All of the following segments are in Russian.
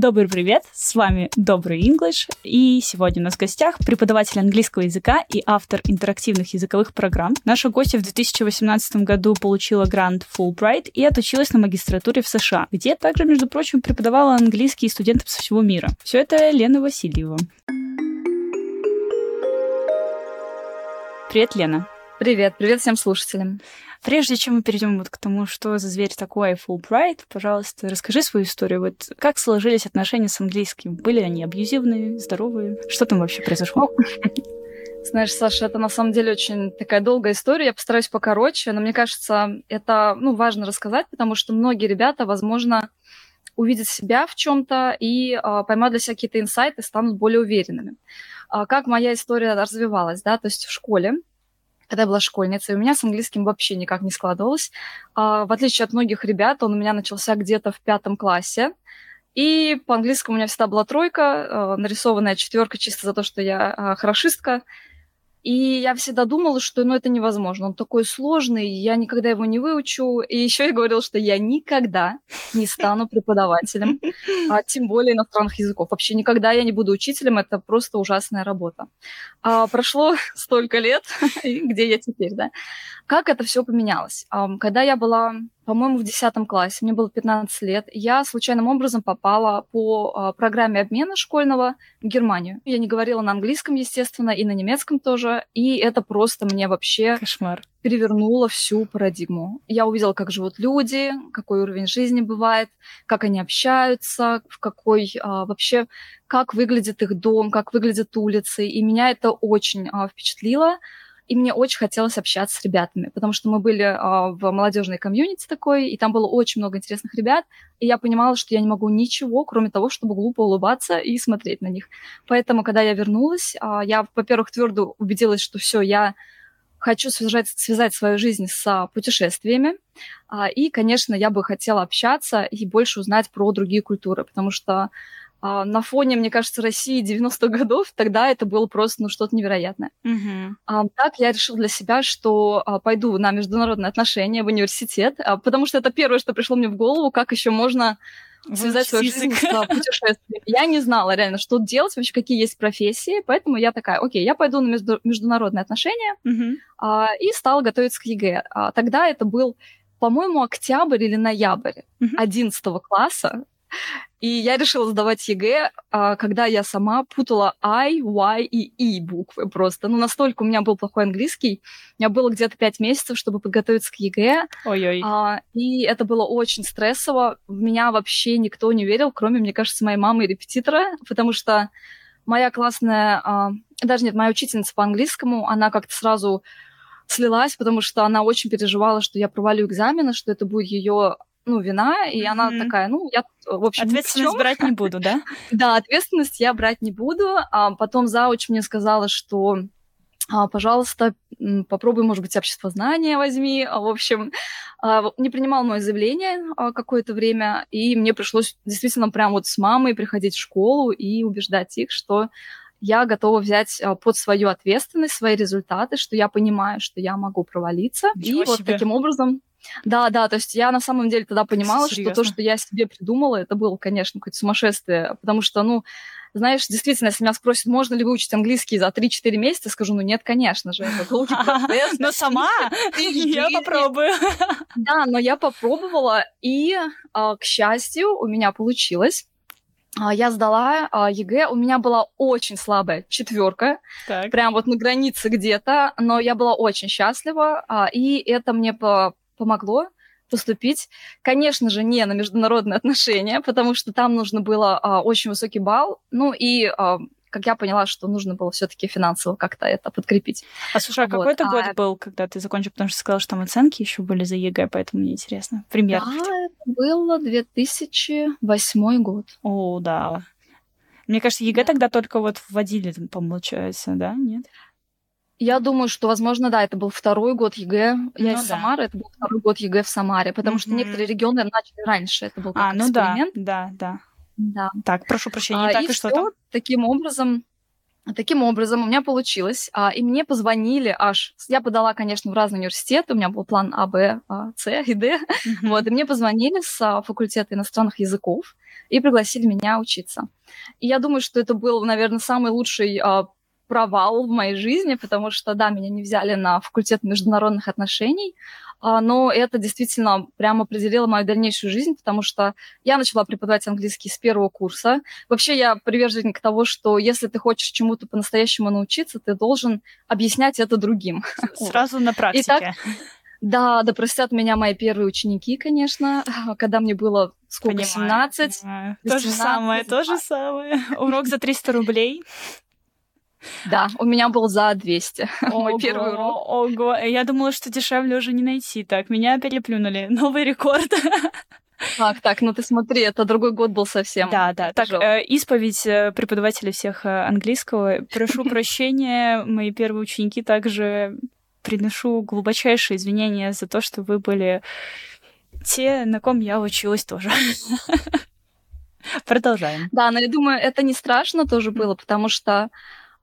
Добрый привет, с вами Добрый English, и сегодня у нас в гостях преподаватель английского языка и автор интерактивных языковых программ. Наша гостья в 2018 году получила грант Fulbright и отучилась на магистратуре в США, где также, между прочим, преподавала английский студентам со всего мира. Все это Лена Васильева. Привет, Лена. Привет, привет всем слушателям. Прежде чем мы перейдем вот к тому, что за зверь такой Fulbright, пожалуйста, расскажи свою историю. Вот как сложились отношения с английским? Были они абьюзивные, здоровые? Что там вообще произошло? Знаешь, Саша, это на самом деле очень такая долгая история. Я постараюсь покороче, но мне кажется, это ну, важно рассказать, потому что многие ребята, возможно, увидят себя в чем-то и э, поймают для себя какие-то инсайты, станут более уверенными. Э, как моя история развивалась, да, то есть в школе когда я была школьницей, у меня с английским вообще никак не складывалось. А, в отличие от многих ребят, он у меня начался где-то в пятом классе. И по английскому у меня всегда была тройка, а, нарисованная четверка чисто за то, что я а, хорошистка. И я всегда думала, что ну, это невозможно. Он такой сложный, я никогда его не выучу. И еще я говорила, что я никогда не стану преподавателем, а тем более иностранных языков. Вообще никогда я не буду учителем, это просто ужасная работа. А прошло столько лет, где я теперь, да? Как это все поменялось? Когда я была по-моему, в 10 классе, мне было 15 лет, я случайным образом попала по а, программе обмена школьного в Германию. Я не говорила на английском, естественно, и на немецком тоже, и это просто мне вообще Кошмар. перевернуло всю парадигму. Я увидела, как живут люди, какой уровень жизни бывает, как они общаются, в какой а, вообще, как выглядит их дом, как выглядят улицы, и меня это очень а, впечатлило и мне очень хотелось общаться с ребятами, потому что мы были а, в молодежной комьюнити такой, и там было очень много интересных ребят, и я понимала, что я не могу ничего, кроме того, чтобы глупо улыбаться и смотреть на них. Поэтому, когда я вернулась, а, я, во-первых, твердо убедилась, что все, я хочу связать, связать свою жизнь с путешествиями. А, и, конечно, я бы хотела общаться и больше узнать про другие культуры, потому что на фоне, мне кажется, России 90-х годов, тогда это было просто ну, что-то невероятное. Mm-hmm. А, так я решила для себя, что а, пойду на международные отношения в университет, а, потому что это первое, что пришло мне в голову, как еще можно связать свою жизнь с а, путешествием. Я не знала реально, что делать, вообще какие есть профессии, поэтому я такая, окей, я пойду на между- международные отношения mm-hmm. а, и стала готовиться к ЕГЭ. А, тогда это был, по-моему, октябрь или ноябрь mm-hmm. 11 класса, и я решила сдавать ЕГЭ, а, когда я сама путала I, Y и E буквы просто. Ну, настолько у меня был плохой английский. У меня было где-то пять месяцев, чтобы подготовиться к ЕГЭ. Ой-ой. А, и это было очень стрессово. В меня вообще никто не верил, кроме, мне кажется, моей мамы и репетитора, потому что моя классная, а, даже нет, моя учительница по английскому, она как-то сразу слилась, потому что она очень переживала, что я провалю экзамены, что это будет ее ну, вина, и mm-hmm. она такая, ну, я, в общем, Ответственность брать не буду, да? Да, ответственность я брать не буду. А потом зауч мне сказала, что а, пожалуйста, попробуй, может быть, общество знания возьми. А, в общем, а, не принимал мое заявление какое-то время, и мне пришлось действительно прям вот с мамой приходить в школу и убеждать их, что я готова взять под свою ответственность свои результаты, что я понимаю, что я могу провалиться. Ничего и себе. вот таким образом да, да, то есть я на самом деле тогда понимала, Серьезно? что то, что я себе придумала, это было, конечно, какое-то сумасшествие, потому что, ну, знаешь, действительно, если меня спросят, можно ли выучить английский за 3-4 месяца, скажу, ну нет, конечно же, это долгий процесс. Но сама я попробую. Да, но я попробовала, и, а, к счастью, у меня получилось. А, я сдала а, ЕГЭ, у меня была очень слабая четверка, прям вот на границе где-то, но я была очень счастлива, и это мне помогло поступить, конечно же, не на международные отношения, потому что там нужно было а, очень высокий балл, ну и а, как я поняла, что нужно было все-таки финансово как-то это подкрепить. А слушай, а вот. какой это год а... был, когда ты закончил? Потому что сказала, что там оценки еще были за ЕГЭ, поэтому мне интересно. Пример. Да, это было 2008 год. О, да. Мне кажется, ЕГЭ да. тогда только вот вводили, получается, да? Нет? Я думаю, что, возможно, да, это был второй год ЕГЭ. Я ну, из да. Самары, это был второй год ЕГЭ в Самаре, потому mm-hmm. что некоторые регионы начали раньше. Это был как а, ну эксперимент. да, да, да. Так, прошу прощения, а, так и, и что там? Таким образом, Таким образом, у меня получилось, а, и мне позвонили аж... Я подала, конечно, в разные университеты, у меня был план А, Б, а, С и Д, mm-hmm. вот, и мне позвонили с а, факультета иностранных языков и пригласили меня учиться. И я думаю, что это был, наверное, самый лучший а, провал в моей жизни, потому что, да, меня не взяли на факультет международных отношений, а, но это действительно прямо определило мою дальнейшую жизнь, потому что я начала преподавать английский с первого курса. Вообще я приверженник того, что если ты хочешь чему-то по-настоящему научиться, ты должен объяснять это другим. Сразу на практике. Итак, да, да простят меня мои первые ученики, конечно, когда мне было сколько, понимаю, 17? Понимаю. То же самое, то же самое. Урок за 300 рублей. Да, у меня был за 200. Ого, Мой первый урок. Ого, я думала, что дешевле уже не найти. Так, меня переплюнули. Новый рекорд. Так, так, ну ты смотри, это другой год был совсем. Да, да. Так, э, исповедь э, преподавателя всех э, английского. Прошу прощения, мои первые ученики также приношу глубочайшие извинения за то, что вы были те, на ком я училась тоже. Продолжаем. Да, но я думаю, это не страшно тоже было, потому что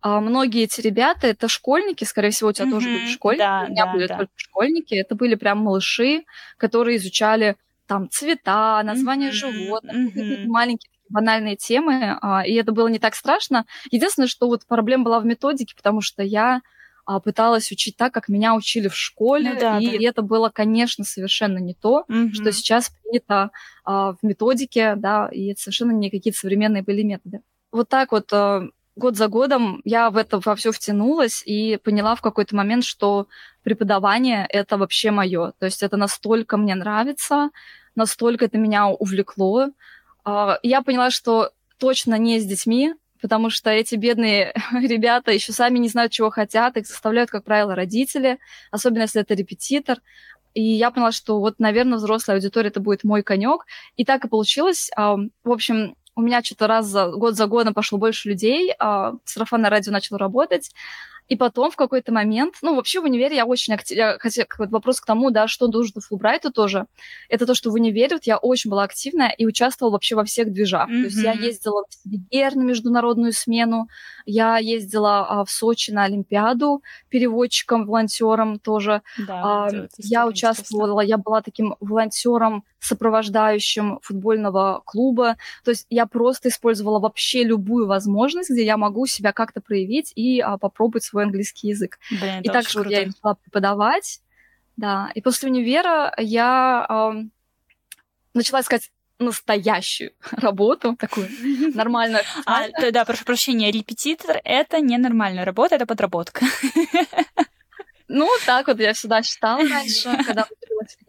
а многие эти ребята это школьники, скорее всего, у тебя mm-hmm. тоже были школьники, да, у меня да, были да. только школьники, это были прям малыши, которые изучали там цвета, названия mm-hmm. животных, mm-hmm. маленькие банальные темы, а, и это было не так страшно. Единственное, что вот проблема была в методике, потому что я а, пыталась учить так, как меня учили в школе, ну, да, и да. это было, конечно, совершенно не то, mm-hmm. что сейчас принято а, в методике, да, и это совершенно не какие-то современные были методы. Вот так вот а, год за годом я в это во все втянулась и поняла в какой-то момент, что преподавание это вообще мое. То есть это настолько мне нравится, настолько это меня увлекло. А, я поняла, что точно не с детьми, потому что эти бедные ребята еще сами не знают, чего хотят, их заставляют, как правило, родители, особенно если это репетитор. И я поняла, что вот, наверное, взрослая аудитория это будет мой конек. И так и получилось. В общем, у меня что-то раз за год за годом пошло больше людей, а сарафанное радио начало работать, и потом в какой-то момент, ну, вообще в универе я очень активна, хотя вопрос к тому, да, что нужно Фулбрайту тоже, это то, что в универе вот я очень была активная и участвовала вообще во всех движах. Mm-hmm. То есть я ездила в Сибирь на международную смену, я ездила а, в Сочи на Олимпиаду переводчиком, волонтером тоже. Да, а, я участвовала, я была таким волонтером сопровождающим футбольного клуба. То есть я просто использовала вообще любую возможность, где я могу себя как-то проявить и а, попробовать свой английский язык. Блин, и также вот я начала преподавать. Да, и после универа я э, начала искать настоящую работу, такую нормальную. А, да, прошу прощения, репетитор — это не нормальная работа, это подработка. Ну, так вот я всегда считала раньше, когда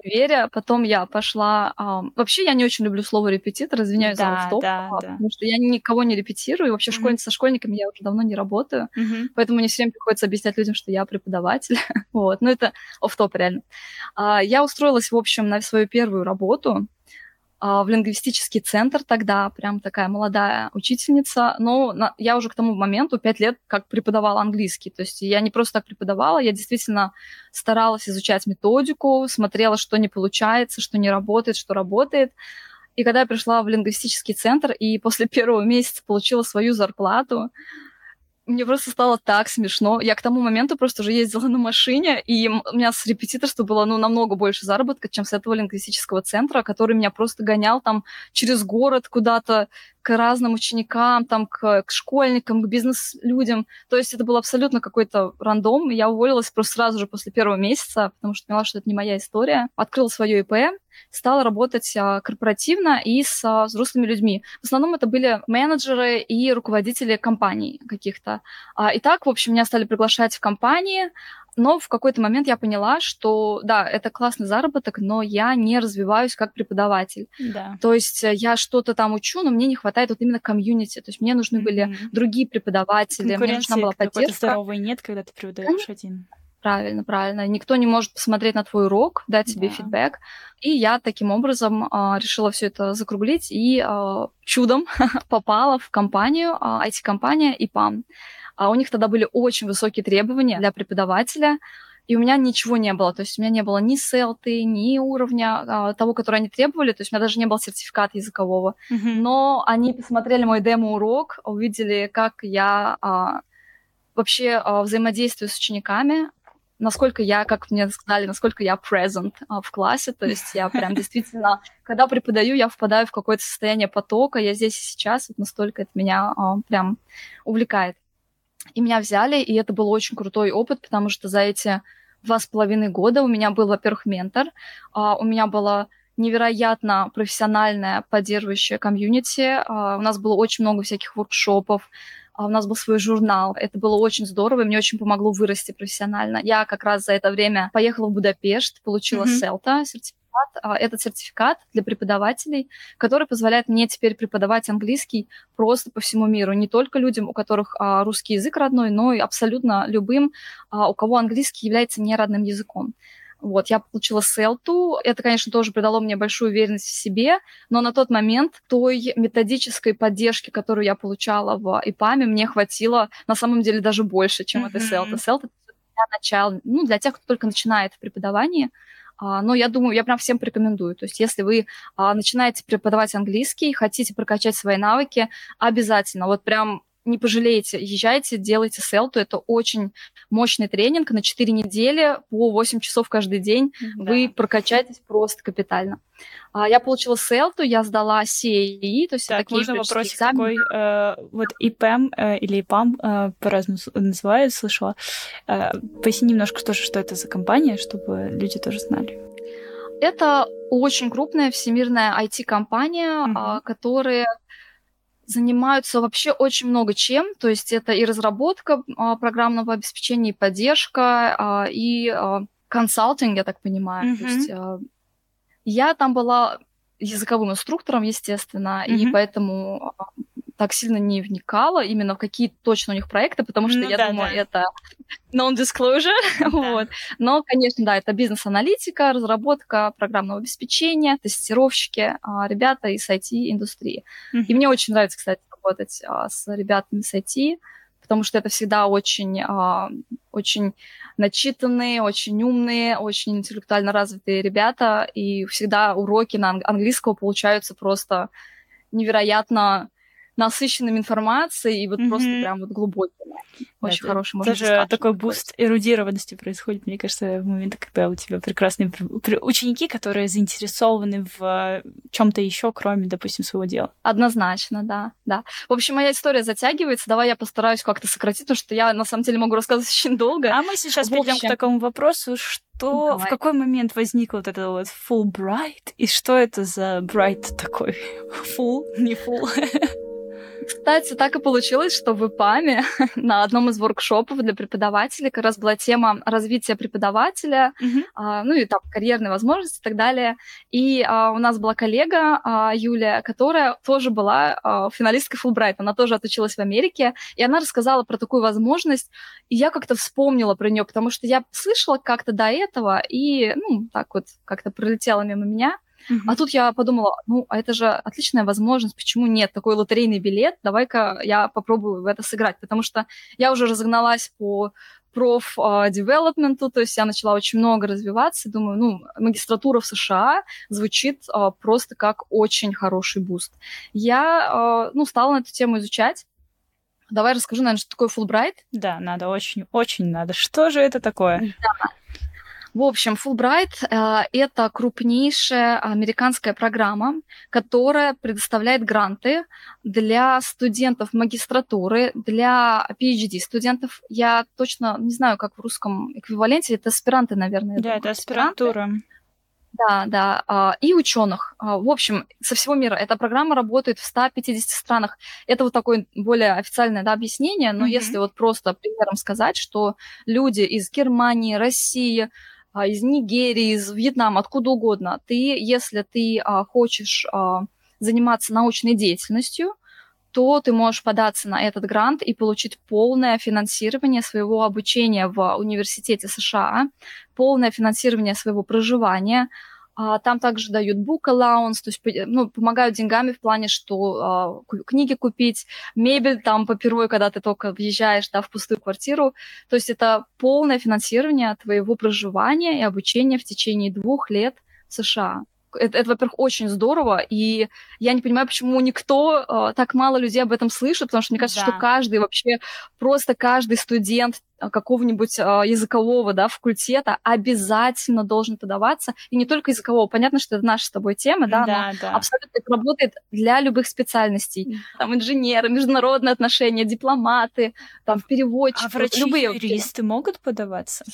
универе. Потом я пошла... А, вообще, я не очень люблю слово репетитор, извиняюсь да, за автоп, да, а, да. потому что я никого не репетирую. Вообще, mm-hmm. школьница со школьниками я уже давно не работаю. Mm-hmm. Поэтому мне все время приходится объяснять людям, что я преподаватель. вот. Ну, это оф-топ реально. А, я устроилась, в общем, на свою первую работу. А, в лингвистический центр тогда, прям такая молодая учительница. Но я уже к тому моменту пять лет как преподавала английский. То есть я не просто так преподавала, я действительно старалась изучать методику, смотрела, что не получается, что не работает, что работает. И когда я пришла в лингвистический центр и после первого месяца получила свою зарплату, мне просто стало так смешно. Я к тому моменту просто уже ездила на машине, и у меня с репетиторства было ну, намного больше заработка, чем с этого лингвистического центра, который меня просто гонял там через город куда-то к разным ученикам, там, к, к школьникам, к бизнес-людям. То есть это был абсолютно какой-то рандом. Я уволилась просто сразу же после первого месяца, потому что поняла, что это не моя история. Открыла свое ИП, стала работать а, корпоративно и с а, взрослыми людьми. В основном это были менеджеры и руководители компаний каких-то. А, и так, в общем, меня стали приглашать в компании, но в какой-то момент я поняла, что да, это классный заработок, но я не развиваюсь как преподаватель. Да. То есть э, я что-то там учу, но мне не хватает вот именно комьюнити. То есть мне нужны mm-hmm. были другие преподаватели, мне нужна была поддержка. здоровой нет, когда ты преподаешь mm-hmm. один. Правильно, правильно. Никто не может посмотреть на твой урок, дать тебе да. фидбэк. И я таким образом а, решила все это закруглить и а, чудом попала в компанию, а, IT-компания ИПАМ. А у них тогда были очень высокие требования для преподавателя, и у меня ничего не было. То есть у меня не было ни селты, ни уровня а, того, который они требовали. То есть у меня даже не был сертификата языкового. Mm-hmm. Но они посмотрели мой демо-урок, увидели, как я а, вообще а, взаимодействую с учениками, насколько я, как мне сказали, насколько я present а, в классе, то есть я прям действительно, когда преподаю, я впадаю в какое-то состояние потока, я здесь и сейчас, вот настолько это меня а, прям увлекает. И меня взяли, и это был очень крутой опыт, потому что за эти два с половиной года у меня был, во-первых, ментор, а, у меня была невероятно профессиональная поддерживающая комьюнити, а, у нас было очень много всяких воркшопов, а, у нас был свой журнал. Это было очень здорово, и мне очень помогло вырасти профессионально. Я как раз за это время поехала в Будапешт, получила mm-hmm. селта, сертификат. Этот сертификат для преподавателей, который позволяет мне теперь преподавать английский просто по всему миру. Не только людям, у которых а, русский язык родной, но и абсолютно любым, а, у кого английский является не родным языком. Вот, я получила селту. Это, конечно, тоже придало мне большую уверенность в себе, но на тот момент той методической поддержки, которую я получала в ИПАМе, мне хватило на самом деле даже больше, чем mm-hmm. этой селты. Селта для начала, ну, для тех, кто только начинает в преподавании, а, но я думаю, я прям всем порекомендую. То есть если вы а, начинаете преподавать английский, хотите прокачать свои навыки, обязательно, вот прям не пожалеете, езжайте, делайте селту. Это очень мощный тренинг на 4 недели по 8 часов каждый день. Да. Вы прокачаетесь просто капитально. А, я получила селту, я сдала CAE, то есть так, можно вопрос какой? Э, вот ИПМ э, или ИПАМ э, по-разному называют, слышала. Э, поясни немножко тоже, что это за компания, чтобы люди тоже знали. Это очень крупная всемирная IT-компания, mm-hmm. которая занимаются вообще очень много чем, то есть это и разработка а, программного обеспечения, и поддержка, а, и а, консалтинг, я так понимаю. Mm-hmm. То есть а, я там была языковым инструктором, естественно, mm-hmm. и поэтому а, так сильно не вникала именно в какие точно у них проекты, потому что ну, я да, думаю, да. это non-disclosure. Да. вот. Но, конечно, да, это бизнес-аналитика, разработка программного обеспечения, тестировщики, а, ребята из IT-индустрии. Mm-hmm. И мне очень нравится, кстати, работать а, с ребятами с IT, потому что это всегда очень, а, очень начитанные, очень умные, очень интеллектуально развитые ребята, и всегда уроки на английского получаются просто невероятно насыщенным информацией и вот mm-hmm. просто прям вот глубоким. Очень Это хороший, можно Тоже сказать, такой boost эрудированности происходит, мне кажется, в момент, когда у тебя прекрасные ученики, которые заинтересованы в чем-то еще, кроме, допустим, своего дела. Однозначно, да, да. В общем, моя история затягивается. Давай я постараюсь как-то сократить, потому что я на самом деле могу рассказывать очень долго. А мы сейчас перейдем к такому вопросу, что что, в какой момент возник вот это вот full bright, и что это за bright такой? Full, не full? Кстати, так и получилось, что в ИПАМе на одном из воркшопов для преподавателей как раз была тема развития преподавателя, mm-hmm. а, ну и там карьерные возможности и так далее. И а, у нас была коллега а, Юлия, которая тоже была а, финалисткой Фулбрайта. Она тоже отучилась в Америке, и она рассказала про такую возможность, и я как-то вспомнила про нее, потому что я слышала как-то до этого, и, ну, так вот как-то пролетела мимо меня. Uh-huh. А тут я подумала, ну, а это же отличная возможность, почему нет? Такой лотерейный билет, давай-ка я попробую в это сыграть, потому что я уже разогналась по проф- development у, то есть я начала очень много развиваться, думаю, ну, магистратура в США звучит а, просто как очень хороший boost. Я, а, ну, стала на эту тему изучать, Давай расскажу, наверное, что такое Fulbright. Да, надо, очень, очень надо. Что же это такое? Да. В общем, Fulbright э, — это крупнейшая американская программа, которая предоставляет гранты для студентов магистратуры, для PhD-студентов. Я точно не знаю, как в русском эквиваленте, это аспиранты, наверное. Да, это аспирантура. Да, да, а, и ученых. А, в общем, со всего мира. Эта программа работает в 150 странах. Это вот такое более официальное да, объяснение, но mm-hmm. если вот просто примером сказать, что люди из Германии, России, из Нигерии, из Вьетнама, откуда угодно. Ты, если ты а, хочешь а, заниматься научной деятельностью, то ты можешь податься на этот грант и получить полное финансирование своего обучения в университете США, полное финансирование своего проживания, а, там также дают book allowance, то есть ну, помогают деньгами в плане, что а, книги купить, мебель там по первой, когда ты только въезжаешь да, в пустую квартиру. То есть это полное финансирование твоего проживания и обучения в течение двух лет в США. Это, это во-первых, очень здорово, и я не понимаю, почему никто, э, так мало людей об этом слышит, потому что мне кажется, да. что каждый вообще, просто каждый студент какого-нибудь языкового да, факультета обязательно должен подаваться. И не только языкового. Понятно, что это наша с тобой тема, да, да, да. абсолютно это работает для любых специальностей. Там инженеры, международные отношения, дипломаты, там переводчики. А врачи, любые юристы могут подаваться?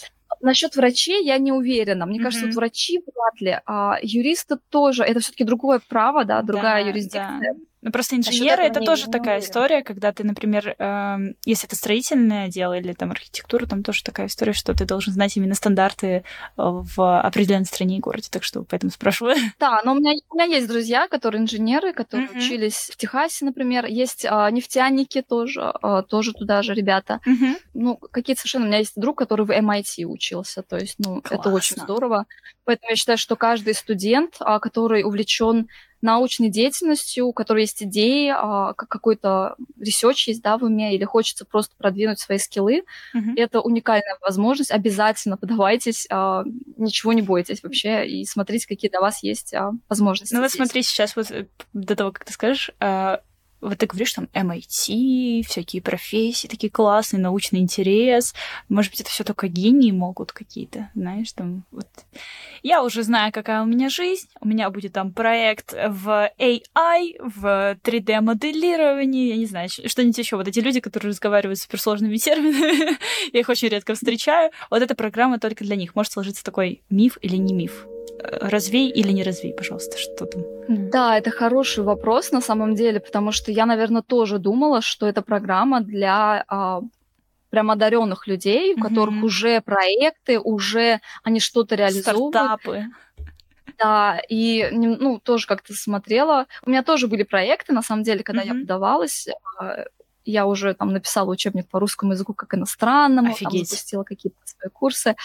Насчет врачей я не уверена. Мне mm-hmm. кажется, вот врачи вряд ли, а юристы тоже. Это все-таки другое право, да, другая да, юрисдикция. Да. Ну, просто инженеры это тоже такая уверен. история, когда ты, например, э, если это строительное дело или там архитектура, там тоже такая история, что ты должен знать именно стандарты э, в определенной стране и городе. Так что поэтому спрашиваю. Да, но у меня, у меня есть друзья, которые инженеры, которые mm-hmm. учились в Техасе, например. Есть э, нефтяники тоже, э, тоже туда же ребята. Mm-hmm. Ну, какие-то совершенно... У меня есть друг, который в MIT учился. То есть, ну, Классно. это очень здорово. Поэтому я считаю, что каждый студент, который увлечен научной деятельностью, у которой есть идеи, а, какой-то research есть, да, в уме, или хочется просто продвинуть свои skill ы, mm-hmm. это уникальная возможность. Обязательно подавайтесь, а, ничего не бойтесь вообще, и смотрите, какие для вас есть а, возможности. Ну вот смотри, сейчас вот э, до того, как ты скажешь, вот ты говоришь, там, MIT, всякие профессии, такие классные, научный интерес. Может быть, это все только гении могут какие-то, знаешь, там, вот. Я уже знаю, какая у меня жизнь. У меня будет там проект в AI, в 3D-моделировании, я не знаю, что-нибудь еще. Вот эти люди, которые разговаривают с суперсложными терминами, я их очень редко встречаю. Вот эта программа только для них. Может сложиться такой миф или не миф? Развей или не развей, пожалуйста, что там? Да, это хороший вопрос на самом деле, потому что я, наверное, тоже думала, что это программа для а, прям одаренных людей, у mm-hmm. которых уже проекты, уже они что-то реализуют. Стартапы. Да, и ну, тоже как-то смотрела. У меня тоже были проекты, на самом деле, когда mm-hmm. я подавалась. Я уже там написала учебник по русскому языку как иностранному, Офигеть. там запустила какие-то свои курсы.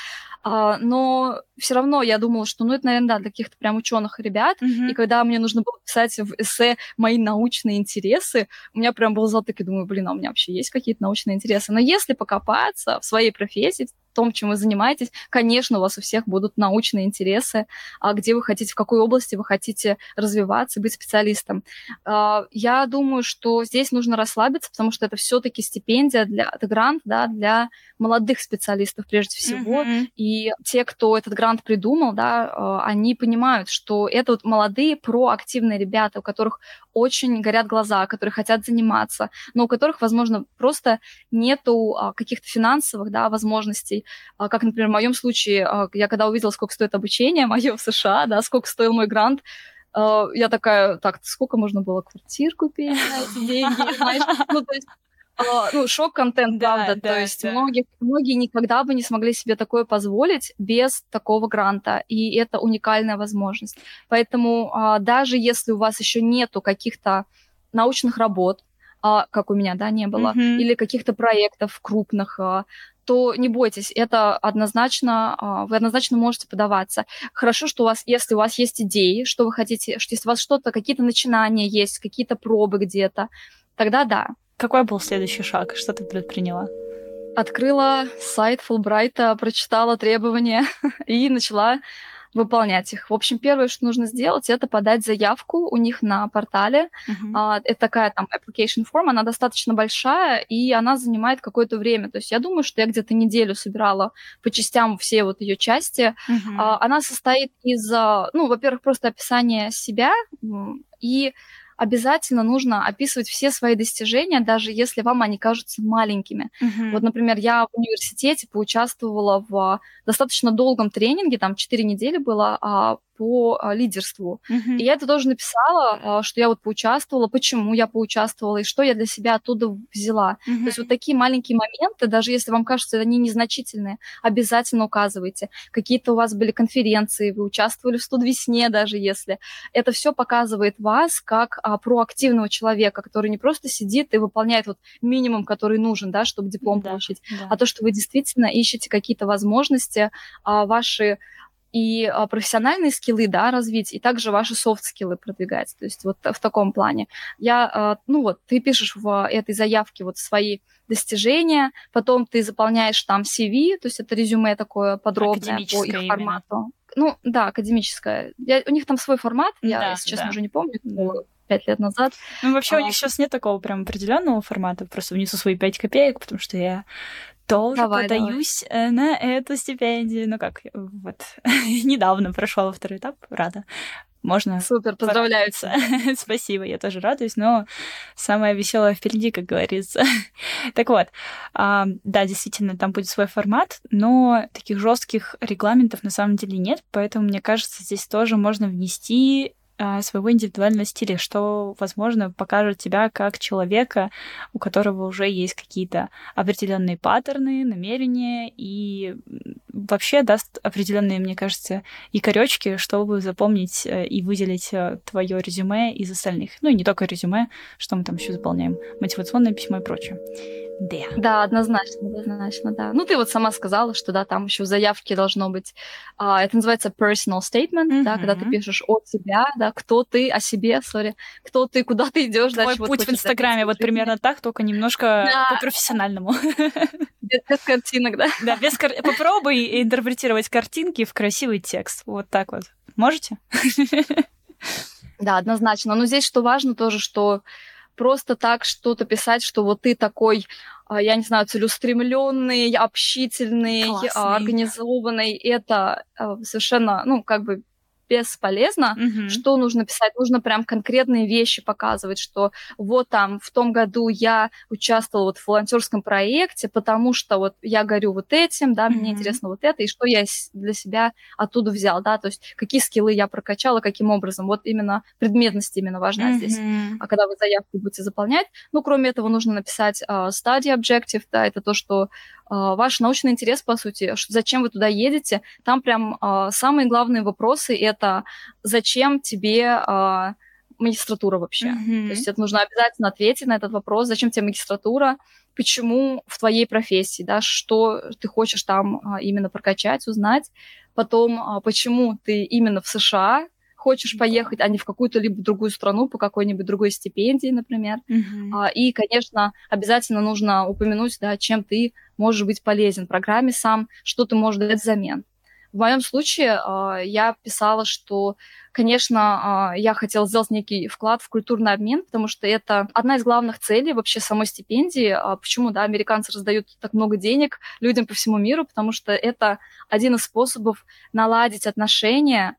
А, но все равно я думала, что, ну, это, наверное, да, для каких-то прям ученых ребят. Mm-hmm. И когда мне нужно было писать в эссе мои научные интересы, у меня прям был затык, и думаю, блин, а у меня вообще есть какие-то научные интересы. Но если покопаться в своей профессии, том, чем вы занимаетесь. Конечно, у вас у всех будут научные интересы, а где вы хотите, в какой области вы хотите развиваться, быть специалистом. А, я думаю, что здесь нужно расслабиться, потому что это все-таки стипендия для, это грант, да, для молодых специалистов прежде всего. Mm-hmm. И те, кто этот грант придумал, да, а, они понимают, что это вот молодые проактивные ребята, у которых очень горят глаза, которые хотят заниматься, но у которых, возможно, просто нету а, каких-то финансовых да, возможностей а, как, например, в моем случае, а, я когда увидела, сколько стоит обучение мое в США, да, сколько стоил мой грант, я такая, так, сколько можно было квартир купить на эти деньги, знаешь? Ну, то есть, ну, шок-контент, да, правда. Да, то есть да. многие, многие никогда бы не смогли себе такое позволить без такого гранта, и это уникальная возможность. Поэтому даже если у вас еще нету каких-то научных работ, как у меня, да, не было, mm-hmm. или каких-то проектов крупных, то не бойтесь, это однозначно, а, вы однозначно можете подаваться. Хорошо, что у вас, если у вас есть идеи, что вы хотите, что если у вас что-то, какие-то начинания есть, какие-то пробы где-то, тогда да. Какой был следующий шаг? Что ты предприняла? Открыла сайт Фулбрайта, прочитала требования и начала выполнять их. В общем, первое, что нужно сделать, это подать заявку у них на портале. Uh-huh. Это такая там application form, она достаточно большая, и она занимает какое-то время. То есть я думаю, что я где-то неделю собирала по частям все вот ее части. Uh-huh. Она состоит из, а, ну, во-первых, просто описания себя и обязательно нужно описывать все свои достижения, даже если вам они кажутся маленькими. Uh-huh. Вот, например, я в университете поучаствовала в достаточно долгом тренинге, там 4 недели было, а, по а, лидерству. Mm-hmm. И я это тоже написала, а, что я вот поучаствовала, почему я поучаствовала и что я для себя оттуда взяла. Mm-hmm. То есть вот такие маленькие моменты, даже если вам кажется, они незначительные, обязательно указывайте. Какие-то у вас были конференции, вы участвовали в студвесне даже если. Это все показывает вас как а, проактивного человека, который не просто сидит и выполняет вот минимум, который нужен, да, чтобы диплом да, получить, да. а то, что вы действительно ищете какие-то возможности, а, ваши и а, профессиональные скиллы, да, развить, и также ваши софт-скиллы продвигать. То есть вот в таком плане. Я, а, ну вот, ты пишешь в этой заявке вот свои достижения, потом ты заполняешь там CV, то есть это резюме такое подробное по их именно. формату. Ну, да, академическое. Я, у них там свой формат, я, да, если честно, да. уже не помню. Пять лет назад. Ну, вообще а... у них сейчас нет такого прям определенного формата, просто внесу свои пять копеек, потому что я тоже Давай, подаюсь э, на эту стипендию. Ну как, вот, недавно прошла второй этап, рада. Можно Супер, поздравляю. порадоваться. Спасибо, я тоже радуюсь, но самое веселое впереди, как говорится. так вот, а, да, действительно, там будет свой формат, но таких жестких регламентов на самом деле нет, поэтому мне кажется, здесь тоже можно внести своего индивидуального стиля, что, возможно, покажет тебя как человека, у которого уже есть какие-то определенные паттерны, намерения, и вообще даст определенные, мне кажется, якоречки, чтобы запомнить э, и выделить э, твое резюме из остальных. Ну и не только резюме, что мы там еще заполняем, мотивационное письмо и прочее. Да. Да, однозначно, однозначно, да. Ну, ты вот сама сказала, что, да, там еще в заявке должно быть, а, это называется personal statement, mm-hmm. да, когда ты пишешь о себя, да, кто ты, о себе, сори, кто ты, куда ты идешь, Твой дальше. путь в Инстаграме вот примерно так, только немножко да. по-профессиональному. Без, без картинок, да? Да, без кар... попробуй интерпретировать картинки в красивый текст. Вот так вот. Можете? Да, однозначно. Но здесь что важно тоже, что просто так что-то писать, что вот ты такой, а, я не знаю, целеустремленный, общительный, а, Классный. организованный, это а, совершенно, ну, как бы бесполезно. Mm-hmm. Что нужно писать? Нужно прям конкретные вещи показывать, что вот там в том году я участвовала вот в волонтерском проекте, потому что вот я горю вот этим, да, mm-hmm. мне интересно вот это, и что я для себя оттуда взял, да, то есть какие скиллы я прокачала, каким образом. Вот именно предметность именно важна mm-hmm. здесь. А когда вы заявку будете заполнять, ну, кроме этого, нужно написать uh, study objective, да, это то, что ваш научный интерес, по сути, зачем вы туда едете. Там прям а, самые главные вопросы — это зачем тебе а, магистратура вообще. Mm-hmm. То есть это нужно обязательно ответить на этот вопрос, зачем тебе магистратура, почему в твоей профессии, да, что ты хочешь там именно прокачать, узнать, потом почему ты именно в США хочешь поехать, а не в какую-то либо другую страну по какой-нибудь другой стипендии, например. Mm-hmm. И, конечно, обязательно нужно упомянуть, да, чем ты можешь быть полезен программе сам, что ты можешь дать взамен. В моем случае э, я писала, что, конечно, э, я хотела сделать некий вклад в культурный обмен, потому что это одна из главных целей вообще самой стипендии. А почему, да, американцы раздают так много денег людям по всему миру, потому что это один из способов наладить отношения а,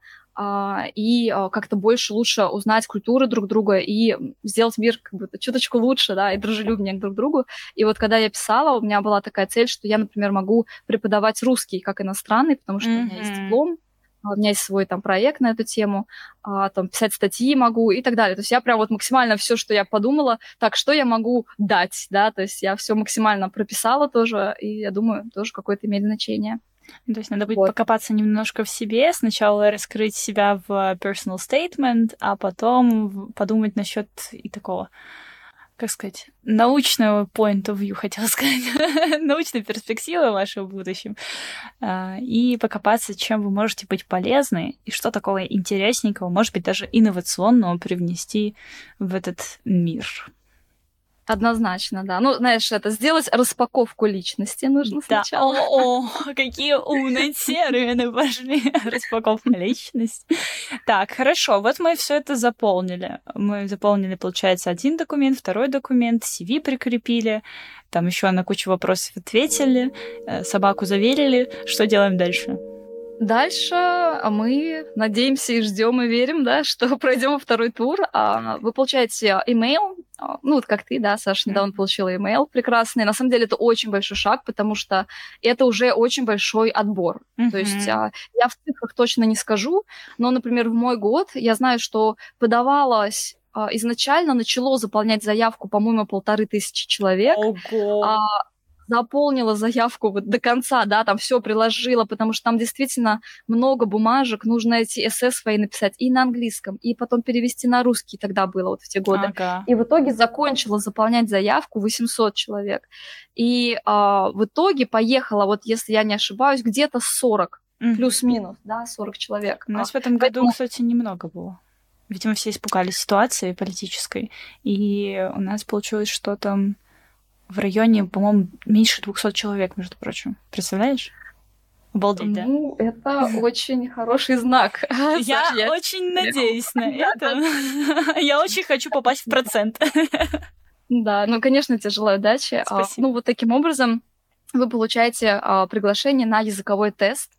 и а, как-то больше, лучше узнать культуры друг друга и сделать мир как бы чуточку лучше, да, и дружелюбнее друг к другу. И вот когда я писала, у меня была такая цель, что я, например, могу преподавать русский как иностранный, потому что mm-hmm. у меня есть диплом, а, у меня есть свой там проект на эту тему, там писать статьи могу и так далее. То есть я прям вот максимально все, что я подумала, так что я могу дать, да, то есть я все максимально прописала тоже, и я думаю, тоже какое-то имеет значение. Ну, то есть надо будет вот. покопаться немножко в себе, сначала раскрыть себя в personal statement, а потом подумать насчет и такого, как сказать, научного point of view, хотела сказать, научной перспективы вашего будущем, а, и покопаться, чем вы можете быть полезны, и что такого интересненького, может быть, даже инновационного привнести в этот мир. Однозначно, да. Ну, знаешь, это сделать распаковку личности нужно да. сначала. О, о, какие умные термины пошли. Распаковка личности. Так, хорошо. Вот мы все это заполнили. Мы заполнили, получается, один документ, второй документ, CV прикрепили, там еще на кучу вопросов ответили, э, собаку заверили. Что делаем дальше? Дальше а мы надеемся и ждем и верим, да, что пройдем второй тур. А вы получаете имейл, а, ну вот как ты, да, Саша, недавно получила имейл прекрасный. На самом деле это очень большой шаг, потому что это уже очень большой отбор. Mm-hmm. То есть я в цифрах точно не скажу, но, например, в мой год я знаю, что подавалось изначально начало заполнять заявку, по-моему, полторы тысячи человек. Ого. А, заполнила заявку вот до конца, да, там все приложила, потому что там действительно много бумажек, нужно эти эссе свои написать и на английском, и потом перевести на русский тогда было вот в те годы. Ага. И в итоге закончила заполнять заявку 800 человек. И а, в итоге поехала, вот если я не ошибаюсь, где-то 40, mm. плюс-минус, да, 40 человек. У нас а, в этом году, поэтому... кстати, немного было. Видимо, все испугались ситуации политической, и у нас получилось что-то в районе, по-моему, меньше 200 человек, между прочим. Представляешь? Обалдеть, да? Ну, это очень хороший знак. Я очень надеюсь на это. Я очень хочу попасть в процент. Да, ну, конечно, тебе желаю удачи. А, ну, вот таким образом вы получаете а, приглашение на языковой тест.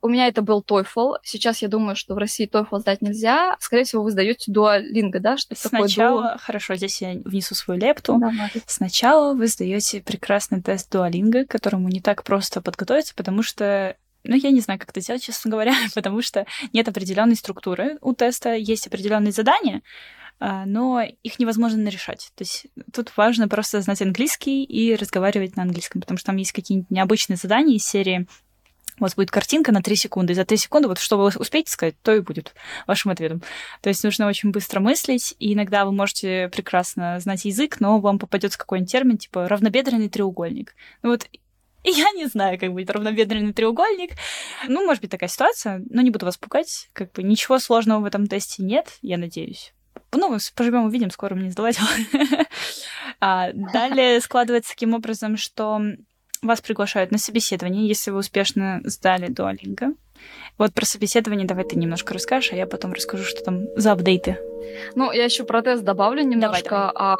У меня это был TOEFL. Сейчас я думаю, что в России TOEFL сдать нельзя. Скорее всего, вы сдаете Duolingo, да? Что Сначала, такое хорошо, здесь я внесу свою лепту. Давай. Сначала вы сдаете прекрасный тест Duolingo, к которому не так просто подготовиться, потому что ну, я не знаю, как это делать, честно говоря, потому что нет определенной структуры у теста, есть определенные задания, а, но их невозможно решать. То есть тут важно просто знать английский и разговаривать на английском, потому что там есть какие-нибудь необычные задания из серии у вас будет картинка на 3 секунды, и за 3 секунды вот что вы успеете сказать, то и будет вашим ответом. То есть нужно очень быстро мыслить, и иногда вы можете прекрасно знать язык, но вам попадется какой-нибудь термин, типа равнобедренный треугольник. Ну вот я не знаю, как будет равнобедренный треугольник. Ну, может быть, такая ситуация, но не буду вас пугать. Как бы ничего сложного в этом тесте нет, я надеюсь. Ну, поживем, увидим, скоро мне сдавать. а, далее складывается таким образом, что вас приглашают на собеседование, если вы успешно сдали дуалинга. Вот про собеседование давай ты немножко расскажешь, а я потом расскажу, что там за апдейты. Ну, я еще про тест добавлю немножко. Давай, давай.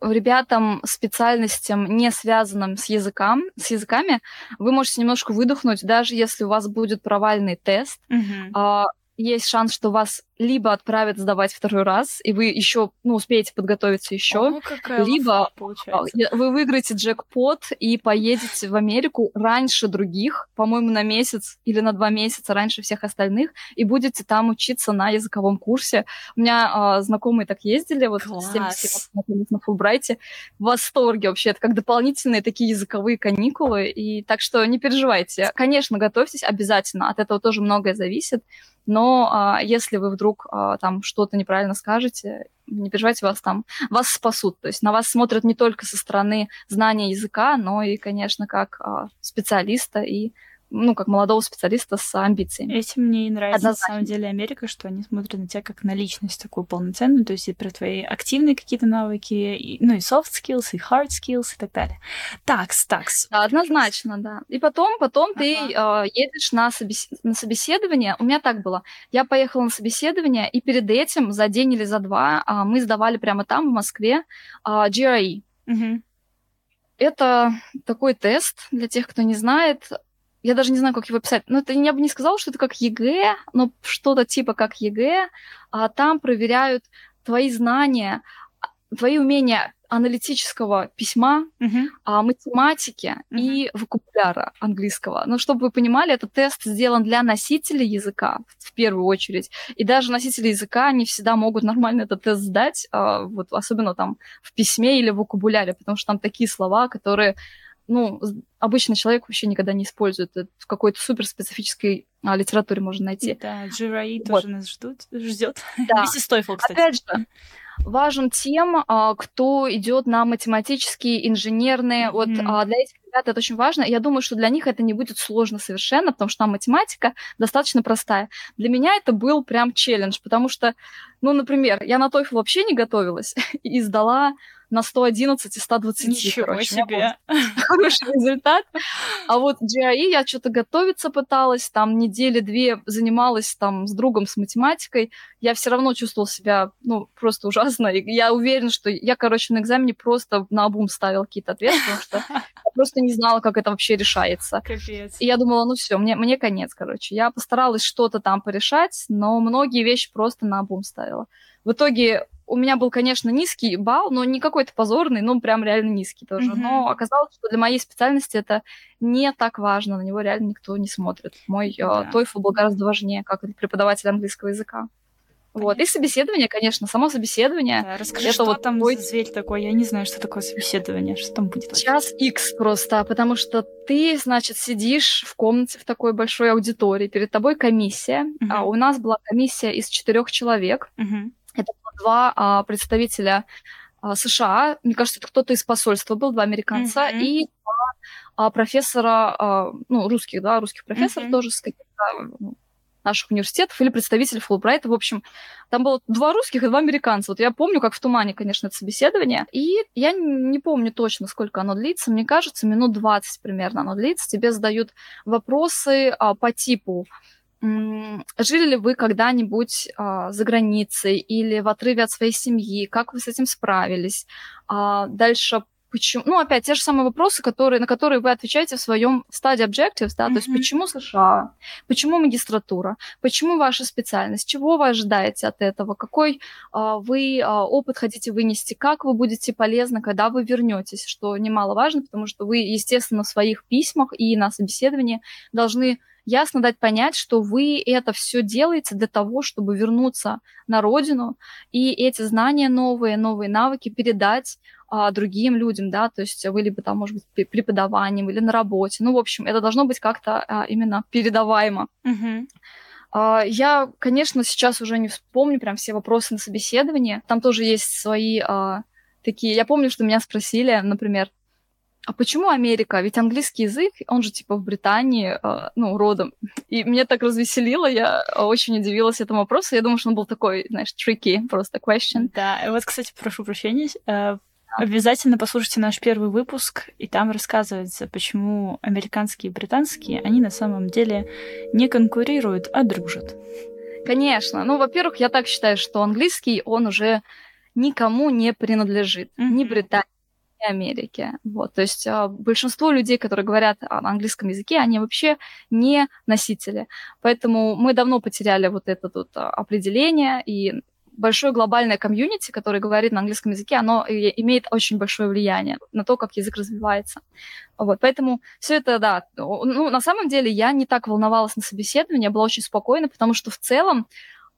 А, ребятам, специальностям, не связанным с, языком, с языками, вы можете немножко выдохнуть, даже если у вас будет провальный тест. Угу есть шанс, что вас либо отправят сдавать второй раз, и вы еще ну, успеете подготовиться еще, либо а, вы выиграете джекпот и поедете в Америку раньше других, по-моему, на месяц или на два месяца раньше всех остальных, и будете там учиться на языковом курсе. У меня а, знакомые так ездили, вот Класс. с теми, с кем на Фулбрайте, в восторге вообще. Это как дополнительные такие языковые каникулы, и так что не переживайте. Конечно, готовьтесь обязательно, от этого тоже многое зависит, но а, если вы вдруг а, там что-то неправильно скажете, не переживайте, вас там, вас спасут. То есть на вас смотрят не только со стороны знания языка, но и, конечно, как а, специалиста и ну, как молодого специалиста с амбициями. Этим мне и нравится, Однозначно. на самом деле, Америка, что они смотрят на тебя как на личность такую полноценную, то есть и про твои активные какие-то навыки, и, ну, и soft skills, и hard skills, и так далее. Такс, такс. Да, однозначно, да. И потом, потом ага. ты э, едешь на, собес... на собеседование. У меня так было. Я поехала на собеседование, и перед этим, за день или за два, э, мы сдавали прямо там, в Москве, э, GRE. Угу. Это такой тест, для тех, кто не знает, я даже не знаю, как его писать. Ну, это я бы не сказала, что это как ЕГЭ, но что-то типа как ЕГЭ, а там проверяют твои знания, твои умения аналитического письма, uh-huh. а, математики uh-huh. и вокабуляра английского. Но чтобы вы понимали, этот тест сделан для носителей языка в первую очередь. И даже носители языка не всегда могут нормально этот тест сдать, а, вот, особенно там в письме или в вокабуляре, потому что там такие слова, которые ну, обычный человек вообще никогда не использует. Это в какой-то суперспецифической а, литературе можно найти. Да, GRE вот. тоже нас ждут, ждет. Да. Вместе TOEFL, кстати. Опять же, важен тем, а, кто идет на математические, инженерные. Mm-hmm. Вот а, для этих ребят это очень важно. Я думаю, что для них это не будет сложно совершенно, потому что там математика достаточно простая. Для меня это был прям челлендж, потому что, ну, например, я на TOEFL вообще не готовилась и сдала на 111 и 120. Ничего короче. себе. Хороший результат. А вот GRE я что-то готовиться пыталась, там недели две занималась там с другом с математикой. Я все равно чувствовала себя, ну, просто ужасно. И я уверена, что я, короче, на экзамене просто на обум ставила какие-то ответы, потому что я просто не знала, как это вообще решается. Капец. И я думала, ну все, мне, мне конец, короче. Я постаралась что-то там порешать, но многие вещи просто на обум ставила. В итоге у меня был, конечно, низкий балл, но не какой-то позорный, но прям реально низкий тоже. Mm-hmm. Но оказалось, что для моей специальности это не так важно, на него реально никто не смотрит. Мой э, TOEFL был гораздо важнее, как преподаватель английского языка. Вот. И собеседование, конечно, само собеседование. Да, расскажи, это что вот там твой... за зверь такой? Я не знаю, что такое собеседование, что там будет. Час X просто, потому что ты, значит, сидишь в комнате в такой большой аудитории, перед тобой комиссия. Uh-huh. А у нас была комиссия из четырех человек. Uh-huh. Два а, представителя а, США, мне кажется, это кто-то из посольства был, два американца, mm-hmm. и два а, профессора, а, ну, русских, да, русских профессоров mm-hmm. тоже с каких-то ну, наших университетов или представитель Фулбрайта. В общем, там было два русских и два американца. Вот я помню, как в тумане, конечно, это собеседование. И я не помню точно, сколько оно длится. Мне кажется, минут 20 примерно оно длится. Тебе задают вопросы а, по типу Жили ли вы когда-нибудь а, за границей или в отрыве от своей семьи? Как вы с этим справились? А, дальше почему, ну, опять те же самые вопросы, которые, на которые вы отвечаете в своем стадии objectives, да, mm-hmm. то есть почему США, почему магистратура, почему ваша специальность, чего вы ожидаете от этого, какой а, вы а, опыт хотите вынести, как вы будете полезны, когда вы вернетесь, что немаловажно, потому что вы, естественно, в своих письмах и на собеседовании должны ясно дать понять, что вы это все делаете для того, чтобы вернуться на родину и эти знания новые, новые навыки передать а, другим людям, да, то есть вы либо там, может быть, преподаванием или на работе. Ну, в общем, это должно быть как-то а, именно передаваемо. Mm-hmm. Я, конечно, сейчас уже не вспомню прям все вопросы на собеседовании. Там тоже есть свои а, такие... Я помню, что меня спросили, например, а почему Америка? Ведь английский язык, он же типа в Британии, э, ну, родом. И мне так развеселило, я очень удивилась этому вопросу. Я думаю, что он был такой, знаешь, tricky, просто question. Да, вот, кстати, прошу прощения, э, Обязательно послушайте наш первый выпуск, и там рассказывается, почему американские и британские, они на самом деле не конкурируют, а дружат. Конечно. Ну, во-первых, я так считаю, что английский, он уже никому не принадлежит. Mm-hmm. Ни Британии, ни Америке. Вот. То есть э, большинство людей, которые говорят на английском языке, они вообще не носители. Поэтому мы давно потеряли вот это вот а, определение, и большое глобальное комьюнити, которое говорит на английском языке, оно имеет очень большое влияние на то, как язык развивается. Вот, поэтому все это, да, ну, на самом деле я не так волновалась на собеседовании, я была очень спокойна, потому что в целом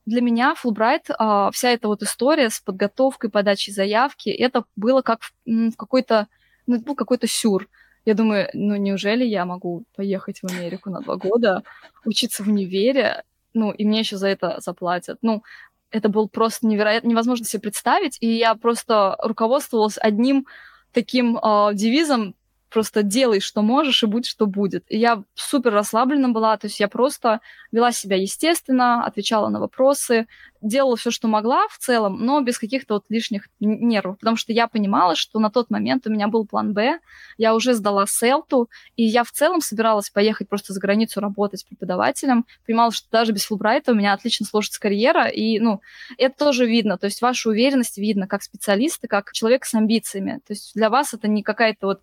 для меня Фулбрайт, а, вся эта вот история с подготовкой, подачей заявки, это было как в, какой-то, ну, это был какой-то сюр. Я думаю, ну неужели я могу поехать в Америку на два года, учиться в универе, ну, и мне еще за это заплатят. Ну, это был просто невероятно, невозможно себе представить, и я просто руководствовалась одним таким э, девизом просто делай, что можешь, и будь, что будет. И я супер расслаблена была, то есть я просто вела себя естественно, отвечала на вопросы, делала все, что могла в целом, но без каких-то вот лишних нервов, потому что я понимала, что на тот момент у меня был план Б, я уже сдала селту, и я в целом собиралась поехать просто за границу работать преподавателем, понимала, что даже без Фулбрайта у меня отлично сложится карьера, и, ну, это тоже видно, то есть ваша уверенность видно как специалиста, как человек с амбициями, то есть для вас это не какая-то вот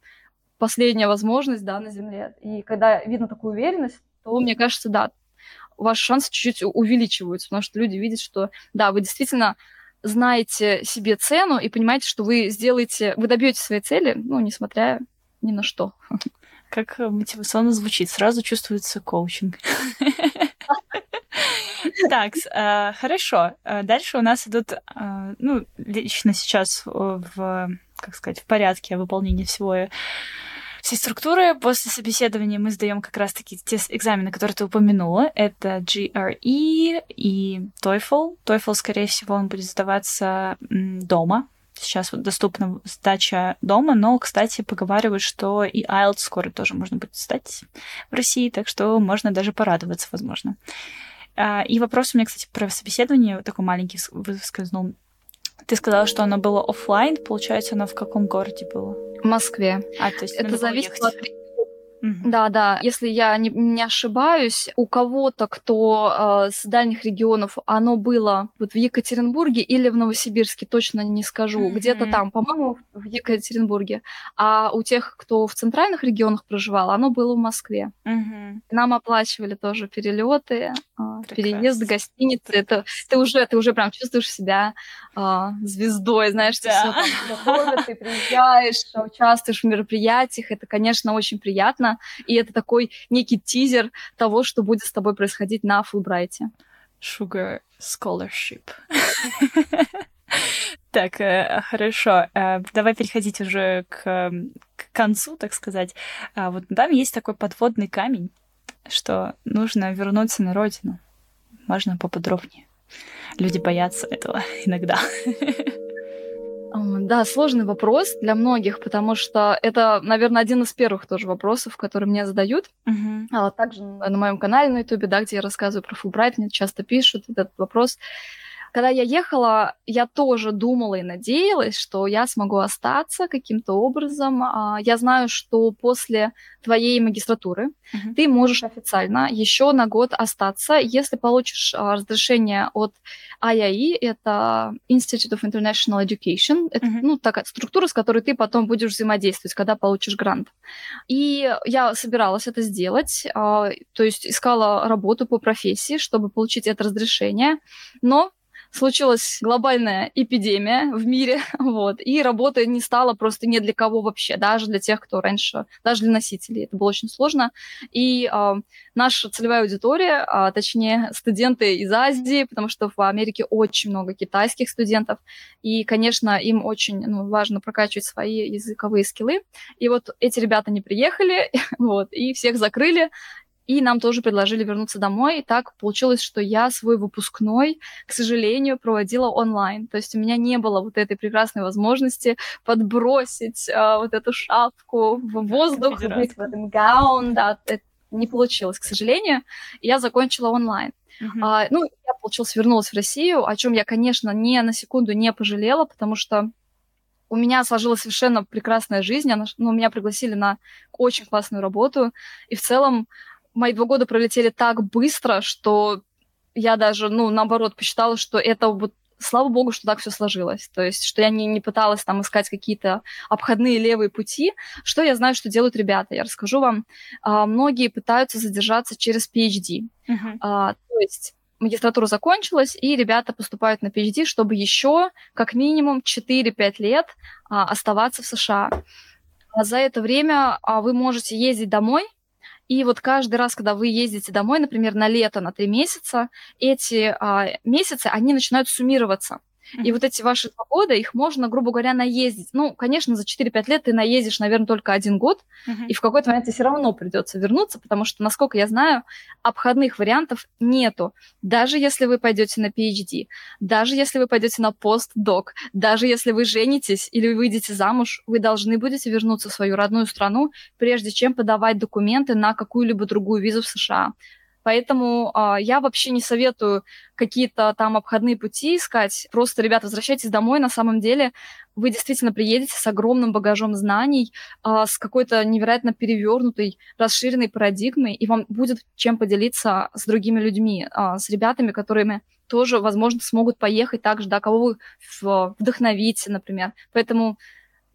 последняя возможность, да, на Земле. И когда видно такую уверенность, то, мне кажется, да, ваши шансы чуть-чуть увеличиваются, потому что люди видят, что, да, вы действительно знаете себе цену и понимаете, что вы сделаете, вы добьете своей цели, ну, несмотря ни на что. Как мотивационно звучит, сразу чувствуется коучинг. Так, э, хорошо. Э, дальше у нас идут, э, ну, лично сейчас в, как сказать, в порядке выполнения всего всей структуры. После собеседования мы сдаем как раз-таки те экзамены, которые ты упомянула. Это GRE и TOEFL. TOEFL, скорее всего, он будет сдаваться дома. Сейчас вот доступна сдача дома, но, кстати, поговаривают, что и IELTS скоро тоже можно будет сдать в России, так что можно даже порадоваться, возможно. А, и вопрос у меня, кстати, про собеседование такой маленький выскользнул. Ты сказала, что оно было офлайн, получается, оно в каком городе было? В Москве. А, то есть это зависит от да, да. Если я не, не ошибаюсь, у кого-то, кто э, с дальних регионов, оно было вот в Екатеринбурге или в Новосибирске, точно не скажу, mm-hmm. где-то там, по-моему, в Екатеринбурге. А у тех, кто в центральных регионах проживал, оно было в Москве. Mm-hmm. Нам оплачивали тоже перелеты, э, переезд, гостиницы. Это ты уже, ты уже прям чувствуешь себя э, звездой, знаешь, да. ты все там ты приезжаешь, участвуешь в мероприятиях. Это, конечно, очень приятно и это такой некий тизер того, что будет с тобой происходить на Фулбрайте. Sugar Scholarship. Так, э, хорошо. Э, давай переходить уже к, к концу, так сказать. А вот там есть такой подводный камень, что нужно вернуться на родину. Можно поподробнее. Люди боятся этого иногда. Да, сложный вопрос для многих, потому что это, наверное, один из первых тоже вопросов, которые мне задают. Uh-huh. А также на моем канале на YouTube, да, где я рассказываю про Фулбрайт, мне часто пишут этот вопрос. Когда я ехала, я тоже думала и надеялась, что я смогу остаться каким-то образом. А, я знаю, что после твоей магистратуры uh-huh. ты можешь официально еще на год остаться, если получишь а, разрешение от IIE, это Institute of International Education, это ну, такая структура, с которой ты потом будешь взаимодействовать, когда получишь грант. И я собиралась это сделать, а, то есть искала работу по профессии, чтобы получить это разрешение, но случилась глобальная эпидемия в мире, вот, и работы не стало просто ни для кого вообще, даже для тех, кто раньше, даже для носителей. Это было очень сложно. И э, наша целевая аудитория, а точнее студенты из Азии, потому что в Америке очень много китайских студентов, и, конечно, им очень ну, важно прокачивать свои языковые скиллы. И вот эти ребята не приехали, вот, и всех закрыли, и нам тоже предложили вернуться домой. И так получилось, что я свой выпускной, к сожалению, проводила онлайн. То есть у меня не было вот этой прекрасной возможности подбросить а, вот эту шапку в воздух, быть в этом гаун, да, это не получилось, к сожалению. И я закончила онлайн. Uh-huh. А, ну, я, получилось, вернулась в Россию, о чем я, конечно, ни на секунду не пожалела, потому что у меня сложилась совершенно прекрасная жизнь. Она, ну, меня пригласили на очень классную работу. И в целом мои два года пролетели так быстро, что я даже, ну, наоборот, посчитала, что это вот слава богу, что так все сложилось. То есть, что я не, не пыталась там искать какие-то обходные левые пути. Что я знаю, что делают ребята? Я расскажу вам. А, многие пытаются задержаться через PhD. Uh-huh. А, то есть магистратура закончилась, и ребята поступают на PhD, чтобы еще как минимум 4-5 лет а, оставаться в США. А за это время а, вы можете ездить домой, и вот каждый раз, когда вы ездите домой, например, на лето, на три месяца, эти а, месяцы, они начинают суммироваться. И вот эти ваши два года, их можно, грубо говоря, наездить. Ну, конечно, за 4-5 лет ты наездишь, наверное, только один год, uh-huh. и в какой-то момент тебе все равно придется вернуться, потому что, насколько я знаю, обходных вариантов нету. Даже если вы пойдете на PhD, даже если вы пойдете на постдок, даже если вы женитесь или вы выйдете замуж, вы должны будете вернуться в свою родную страну, прежде чем подавать документы на какую-либо другую визу в США. Поэтому а, я вообще не советую какие-то там обходные пути искать. Просто, ребята, возвращайтесь домой. На самом деле вы действительно приедете с огромным багажом знаний, а, с какой-то невероятно перевернутой, расширенной парадигмой, и вам будет чем поделиться с другими людьми, а, с ребятами, которыми тоже, возможно, смогут поехать так же, да, кого вы вдохновите, например. Поэтому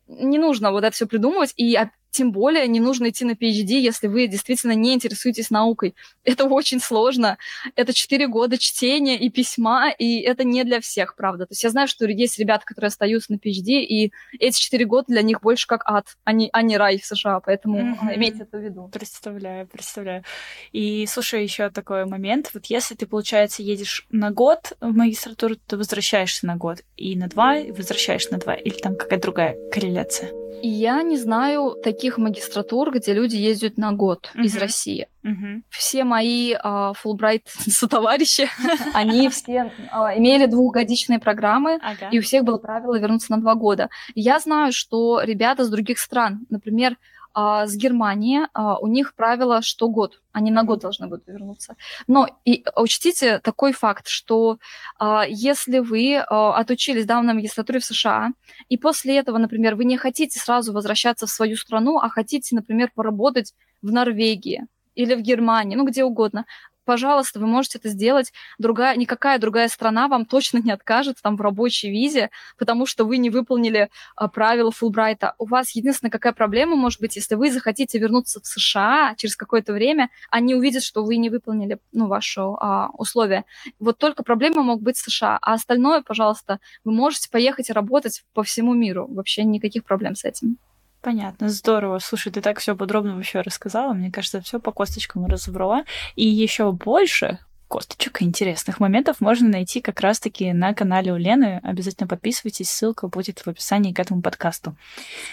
не нужно вот это все придумывать. И тем более не нужно идти на PhD, если вы действительно не интересуетесь наукой. Это очень сложно. Это 4 года чтения и письма, и это не для всех, правда. То есть я знаю, что есть ребята, которые остаются на PhD, и эти 4 года для них больше как ад, а не, а не рай в США, поэтому mm-hmm. имейте это в виду. Представляю, представляю. И слушай, еще такой момент. Вот если ты, получается, едешь на год в магистратуру, то возвращаешься на год, и на два, и возвращаешься на два, или там какая-то другая корреляция? Я не знаю таких магистратур, где люди ездят на год uh-huh. из России. Uh-huh. Все мои uh, Fulbright сотоварищи, они все uh, имели двухгодичные программы, ага. и у всех было правило вернуться на два года. Я знаю, что ребята с других стран, например, а, с Германии а, у них правило, что год, они на год должны будут вернуться. Но и учтите такой факт, что а, если вы а, отучились да, на магистратуре в США, и после этого, например, вы не хотите сразу возвращаться в свою страну, а хотите, например, поработать в Норвегии, или в Германии, ну где угодно, пожалуйста, вы можете это сделать. Другая, никакая другая страна вам точно не откажет там в рабочей визе, потому что вы не выполнили а, правила Фулбрайта. У вас единственная какая проблема может быть, если вы захотите вернуться в США через какое-то время, они увидят, что вы не выполнили ну, ваши а, условия. Вот только проблема могут быть в США, а остальное, пожалуйста, вы можете поехать и работать по всему миру. Вообще никаких проблем с этим. Понятно, здорово. Слушай, ты так все подробно вообще рассказала. Мне кажется, все по косточкам разобрала. И еще больше косточек интересных моментов можно найти как раз-таки на канале у Лены. Обязательно подписывайтесь, ссылка будет в описании к этому подкасту.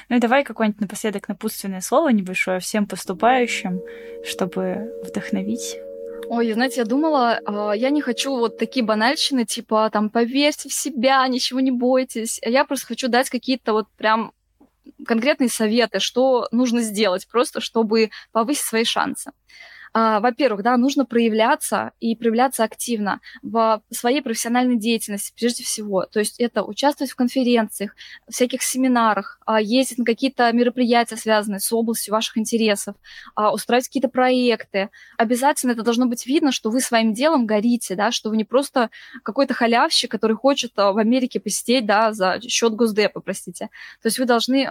Ну и давай какое-нибудь напоследок напутственное слово небольшое всем поступающим, чтобы вдохновить. Ой, знаете, я думала, а, я не хочу вот такие банальщины, типа там поверьте в себя, ничего не бойтесь. Я просто хочу дать какие-то вот прям конкретные советы, что нужно сделать просто, чтобы повысить свои шансы. А, во-первых, да, нужно проявляться и проявляться активно в своей профессиональной деятельности, прежде всего. То есть это участвовать в конференциях, всяких семинарах, а, ездить на какие-то мероприятия, связанные с областью ваших интересов, а, устраивать какие-то проекты. Обязательно это должно быть видно, что вы своим делом горите, да, что вы не просто какой-то халявщик, который хочет в Америке посидеть, да, за счет Госдепа, простите. То есть вы должны,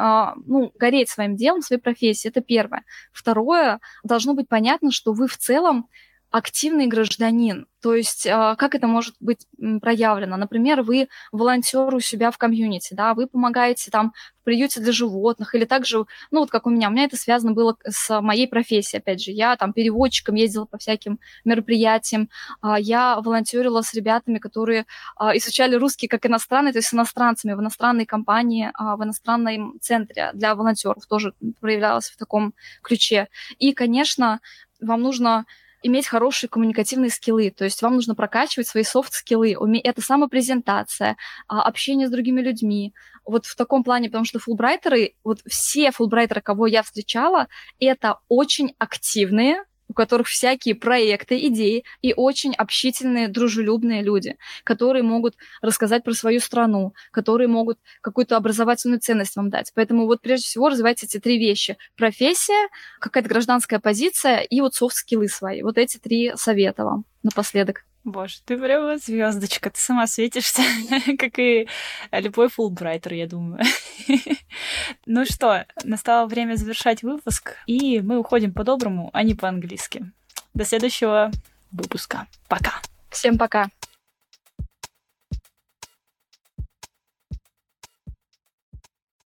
ну, гореть своим делом, своей профессией. Это первое. Второе, должно быть понятно, что вы в целом активный гражданин. То есть а, как это может быть проявлено? Например, вы волонтер у себя в комьюнити, да, вы помогаете там в приюте для животных, или также, ну вот как у меня, у меня это связано было с моей профессией, опять же, я там переводчиком ездила по всяким мероприятиям, а, я волонтерила с ребятами, которые а, изучали русский как иностранный, то есть с иностранцами в иностранной компании, в иностранном центре для волонтеров тоже проявлялась в таком ключе. И, конечно, вам нужно иметь хорошие коммуникативные скиллы, то есть вам нужно прокачивать свои софт-скиллы, это самопрезентация, а, общение с другими людьми, вот в таком плане, потому что фулбрайтеры, вот все фулбрайтеры, кого я встречала, это очень активные, у которых всякие проекты, идеи и очень общительные, дружелюбные люди, которые могут рассказать про свою страну, которые могут какую-то образовательную ценность вам дать. Поэтому вот прежде всего развивайте эти три вещи. Профессия, какая-то гражданская позиция и вот софт-скиллы свои. Вот эти три совета вам напоследок. Боже, ты прямо звездочка, ты сама светишься, как и любой фулбрайтер, я думаю. ну что, настало время завершать выпуск, и мы уходим по-доброму, а не по-английски. До следующего выпуска. Пока. Всем пока.